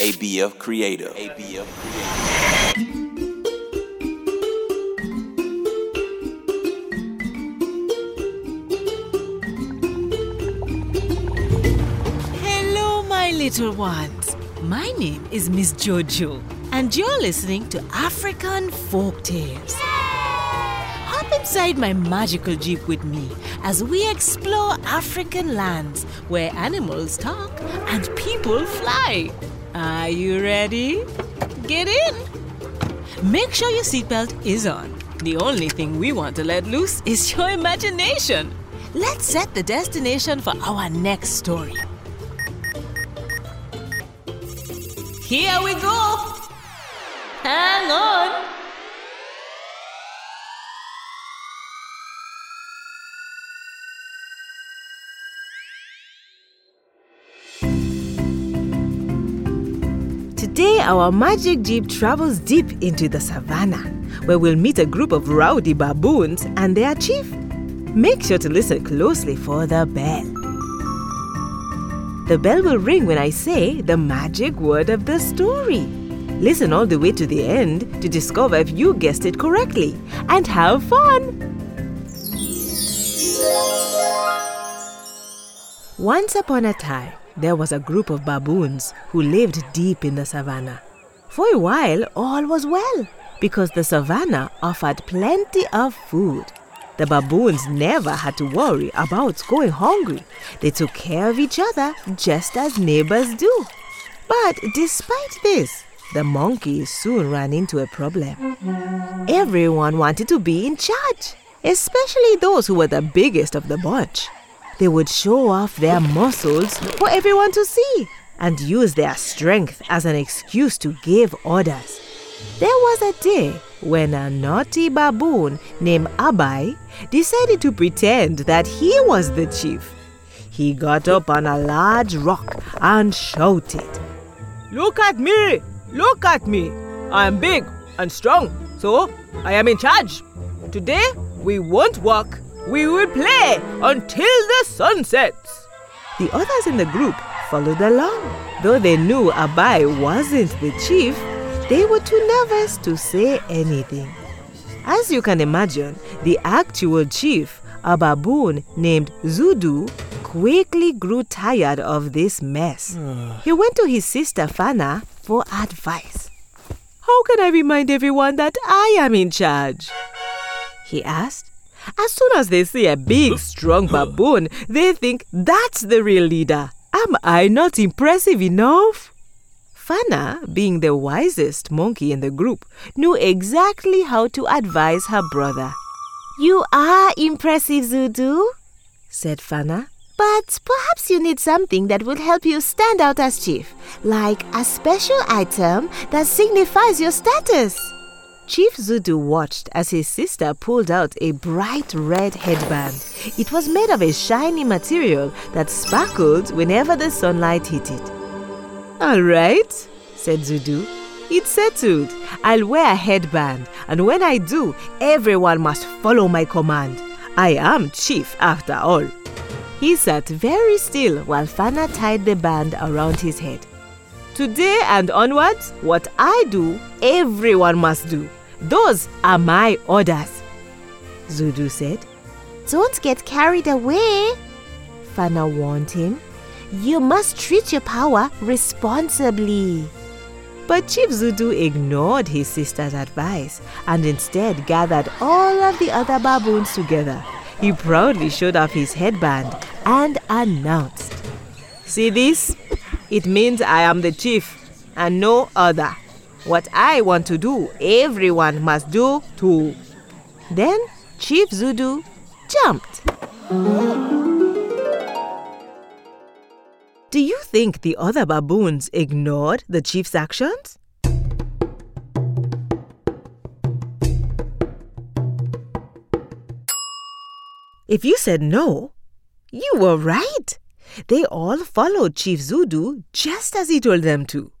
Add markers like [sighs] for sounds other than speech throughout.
ABF Creative. ABF. Hello, my little ones. My name is Miss Jojo, and you're listening to African Folk Tales. Hop inside my magical jeep with me as we explore African lands where animals talk and people fly. Are you ready? Get in! Make sure your seatbelt is on. The only thing we want to let loose is your imagination. Let's set the destination for our next story. Here we go! Hang on! Today, our magic jeep travels deep into the savannah, where we'll meet a group of rowdy baboons and their chief. Make sure to listen closely for the bell. The bell will ring when I say the magic word of the story. Listen all the way to the end to discover if you guessed it correctly and have fun. Once upon a time, there was a group of baboons who lived deep in the savannah. For a while, all was well because the savannah offered plenty of food. The baboons never had to worry about going hungry. They took care of each other just as neighbors do. But despite this, the monkeys soon ran into a problem. Everyone wanted to be in charge, especially those who were the biggest of the bunch. They would show off their muscles for everyone to see and use their strength as an excuse to give orders. There was a day when a naughty baboon named Abai decided to pretend that he was the chief. He got up on a large rock and shouted, Look at me! Look at me! I am big and strong, so I am in charge. Today we won't work, we will play until the sun sets. The others in the group followed along. Though they knew Abai wasn't the chief, they were too nervous to say anything. As you can imagine, the actual chief, a baboon named Zewdu, quickly grew tired of this mess. [sighs] he went to his sister Fana for advice. How can I remind everyone that I am in charge? He asked. As soon as they see a big, strong baboon, they think that's the real leader. Am I not impressive enough? Fana, being the wisest monkey in the group, knew exactly how to advise her brother. You are impressive, Zewdu, said Fana. But perhaps you need something that will help you stand out as chief, like a special item that signifies your status. Chief Zewdu watched as his sister pulled out a bright red headband. It was made of a shiny material that sparkled whenever the sunlight hit it. All right, said Zewdu. It's settled. I'll wear a headband, and when I do, everyone must follow my command. I am chief after all. He sat very still while Fana tied the band around his head. Today and onwards, what I do, everyone must do. Those are my orders. Zewdu said. Don't get carried away, Fana warned him. You must treat your power responsibly. But Chief Zewdu ignored his sister's advice and instead gathered all of the other baboons together. He proudly showed off his headband and announced, See this? It means I am the chief and no other. What I want to do, everyone must do too. Then Chief Zewdu jumped. Do you think the other baboons ignored the chief's actions? If you said no, you were right. They all followed Chief Zewdu just as he told them to.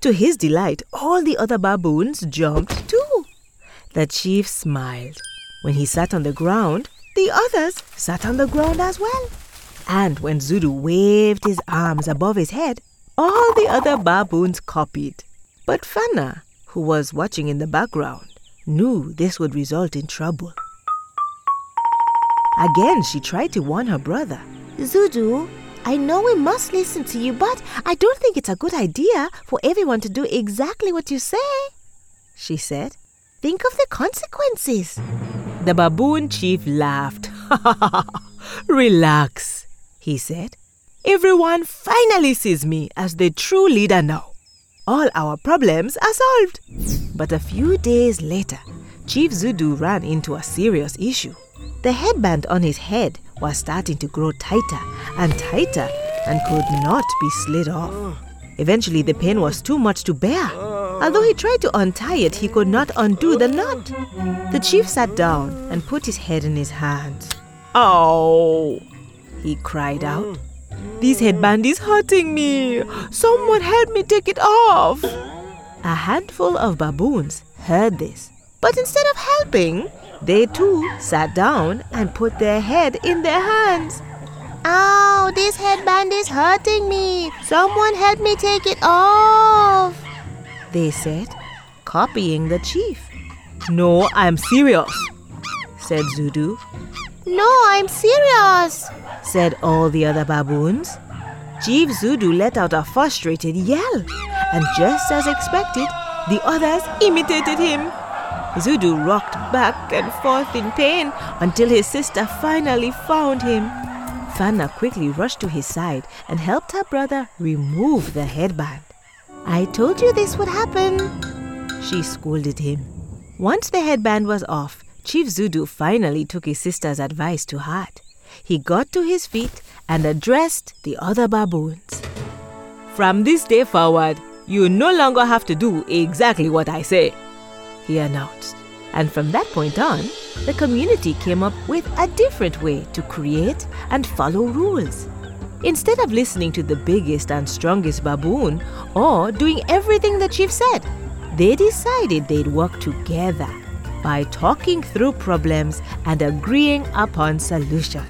To his delight, all the other baboons jumped too. The chief smiled. When he sat on the ground, the others sat on the ground as well. And when Zewdu waved his arms above his head, all the other baboons copied. But Fana, who was watching in the background, knew this would result in trouble. Again, she tried to warn her brother. Zewdu, I know we must listen to you, but I don't think it's a good idea for everyone to do exactly what you say, she said. Think of the consequences. The baboon chief laughed. [laughs] Relax, he said. Everyone finally sees me as the true leader now. All our problems are solved. But a few days later, Chief Zewdu ran into a serious issue. The headband on his head was starting to grow tighter and tighter and could not be slid off. Eventually, the pain was too much to bear. Although he tried to untie it, he could not undo the knot. The chief sat down and put his head in his hands. Oh! He cried out. This headband is hurting me. Someone help me take it off. A handful of baboons heard this, but instead of helping, they too sat down and put their head in their hands. Ow, this headband is hurting me. Someone help me take it off. They said, copying the chief. No, I'm serious, said Zewdu. No, I'm serious, said all the other baboons. Chief Zewdu let out a frustrated yell, and just as expected, the others imitated him. Zewdu rocked back and forth in pain until his sister finally found him. Fana quickly rushed to his side and helped her brother remove the headband. I told you this would happen, she scolded him. Once the headband was off, Chief Zewdu finally took his sister's advice to heart. He got to his feet and addressed the other baboons. From this day forward, you no longer have to do exactly what I say he announced. And from that point on, the community came up with a different way to create and follow rules. Instead of listening to the biggest and strongest baboon or doing everything the chief said, they decided they'd work together by talking through problems and agreeing upon solutions.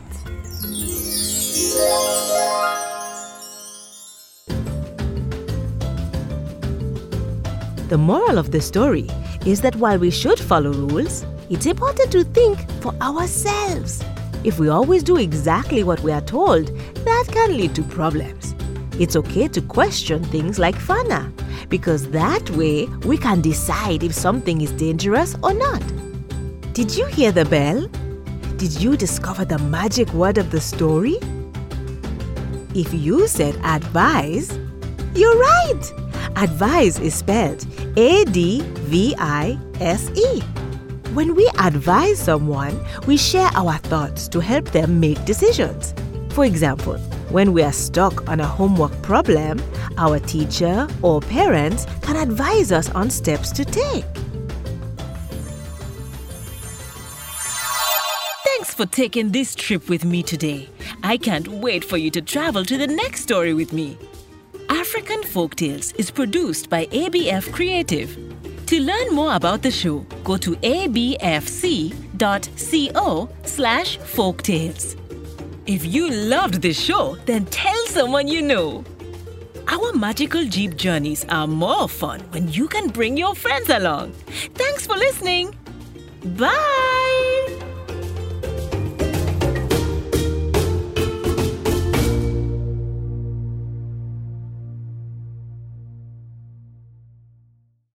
The moral of the story is that while we should follow rules, it's important to think for ourselves. If we always do exactly what we are told, that can lead to problems. It's okay to question things like Fana, because that way we can decide if something is dangerous or not. Did you hear the bell? Did you discover the magic word of the story? If you said advise, you're right. Advise is spelled A D V I S E. When we advise someone, we share our thoughts to help them make decisions. For example, when we are stuck on a homework problem, our teacher or parents can advise us on steps to take. Thanks for taking this trip with me today. I can't wait for you to travel to the next story with me. African Folktales is produced by ABF Creative. To learn more about the show, go to abfc.co slash folktales. If you loved this show, then tell someone you know. Our magical Jeep journeys are more fun when you can bring your friends along. Thanks for listening. Bye!